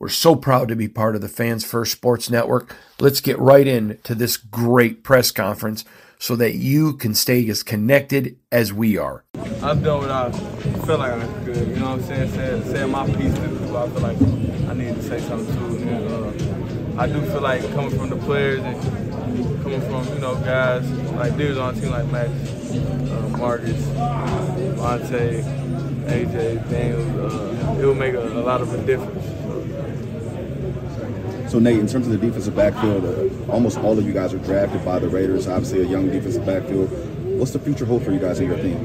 We're so proud to be part of the Fans First Sports Network. Let's get right into this great press conference so that you can stay as connected as we are. I've done what I feel like I could, you know what I'm saying? Saying, saying my piece to people I feel like I need to say something to. And, uh, I do feel like coming from the players and coming from, you know, guys like dudes on team like Max, uh, Marcus, Monte, AJ, Daniel, uh, it will make a, a lot of a difference. So Nate, in terms of the defensive backfield, uh, almost all of you guys are drafted by the Raiders. Obviously, a young defensive backfield. What's the future hold for you guys and your team?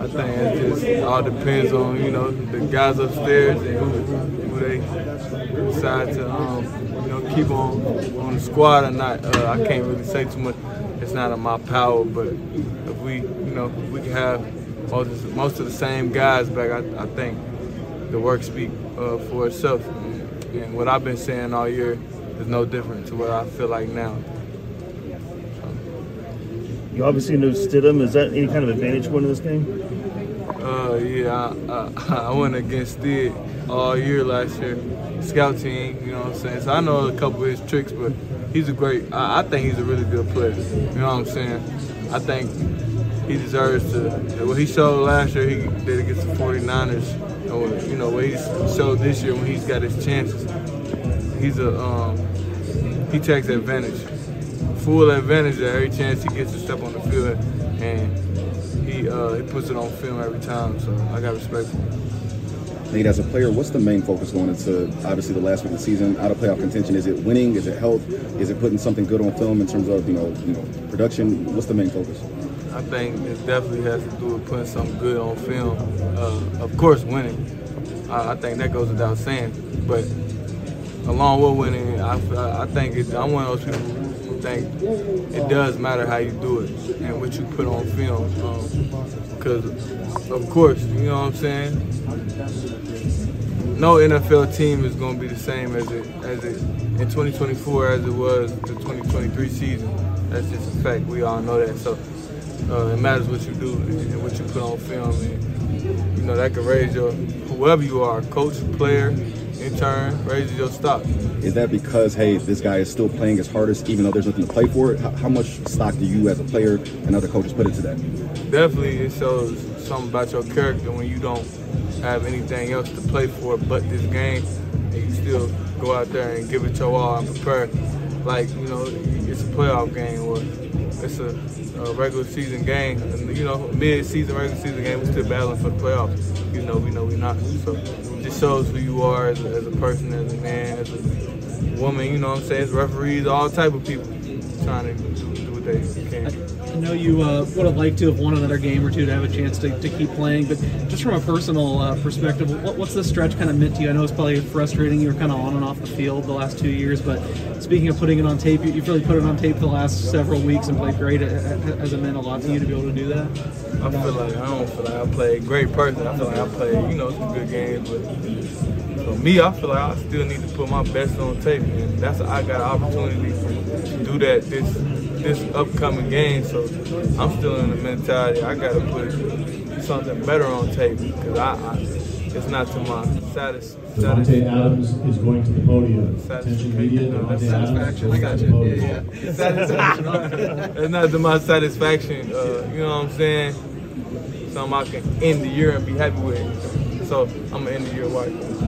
I think it just all depends on you know the guys upstairs and who, who they decide to um, you know keep on on the squad or not. Uh, I can't really say too much. It's not in my power, but if we you know we can have most most of the same guys back, I, I think the work speak uh, for itself. And what I've been saying all year is no different to what I feel like now. You obviously know Stidham. Is that any kind of advantage going to this game? Uh, yeah, I, I, I went against Stid all year last year, scout team. You know what I'm saying? So I know a couple of his tricks, but he's a great. I, I think he's a really good player. You know what I'm saying? I think he deserves to. What he showed last year, he did against the 49ers. Or, you know what he showed this year when he's got his chances. He's a um, he takes advantage, full advantage of every chance he gets to step on the field, and he uh, he puts it on film every time. So I got respect for him. Nate, as a player, what's the main focus going into obviously the last week of the season, out of playoff contention? Is it winning? Is it health? Is it putting something good on film in terms of you know you know production? What's the main focus? I think it definitely has to do with putting something good on film. Uh, of course, winning. I, I, think that goes without saying. But along with winning, I, I think it, I'm one of those people who think it does matter how you do it and what you put on film. Because, um, of course, you know what I'm saying? No NFL team is going to be the same as it as it in 2024 as it was the 2023 season. That's just a fact. We all know that. So uh, it matters what you do and what you put on film. And, you know, that can raise your, whoever you are, coach, player, in turn raises your stock. Is that because hey, this guy is still playing his hardest, even though there's nothing to play for? How, how much stock do you, as a player and other coaches, put into that? Definitely, it shows something about your character when you don't have anything else to play for but this game, and you still go out there and give it your all and prepare. Like you know, it's a playoff game or it's a, a regular season game, and you know, mid-season, regular season game, we're still battling for the playoffs. You know, we know we're not. So it just shows who you are as a, as a person, as a man, as a woman. You know what I'm saying? As referees, all type of people trying to do, do what they can. I know you uh, would have liked to have won another game or two to have a chance to, to keep playing, but just from a personal uh, perspective, what, what's this stretch kind of meant to you? I know it's probably frustrating. You were kind of on and off the field the last two years, but speaking of putting it on tape, you, you've really put it on tape the last several weeks and played great. Has it meant a lot to you to be able to do that? I feel like I don't feel like I played great person. I feel like I played, you know, some good games, but for me, I feel like I still need to put my best on tape, and that's I got an opportunity to do that this this upcoming game. So I'm still in the mentality I got to put something better on tape because I, I, it's not to my satis- Davante Adams is going to the podium. Attention media, No, satisfaction. I got you. Yeah, yeah. satisfaction. it's not to my satisfaction. Uh, you know what I'm saying? Something I can end the year and be happy with. So I'm gonna end the year white.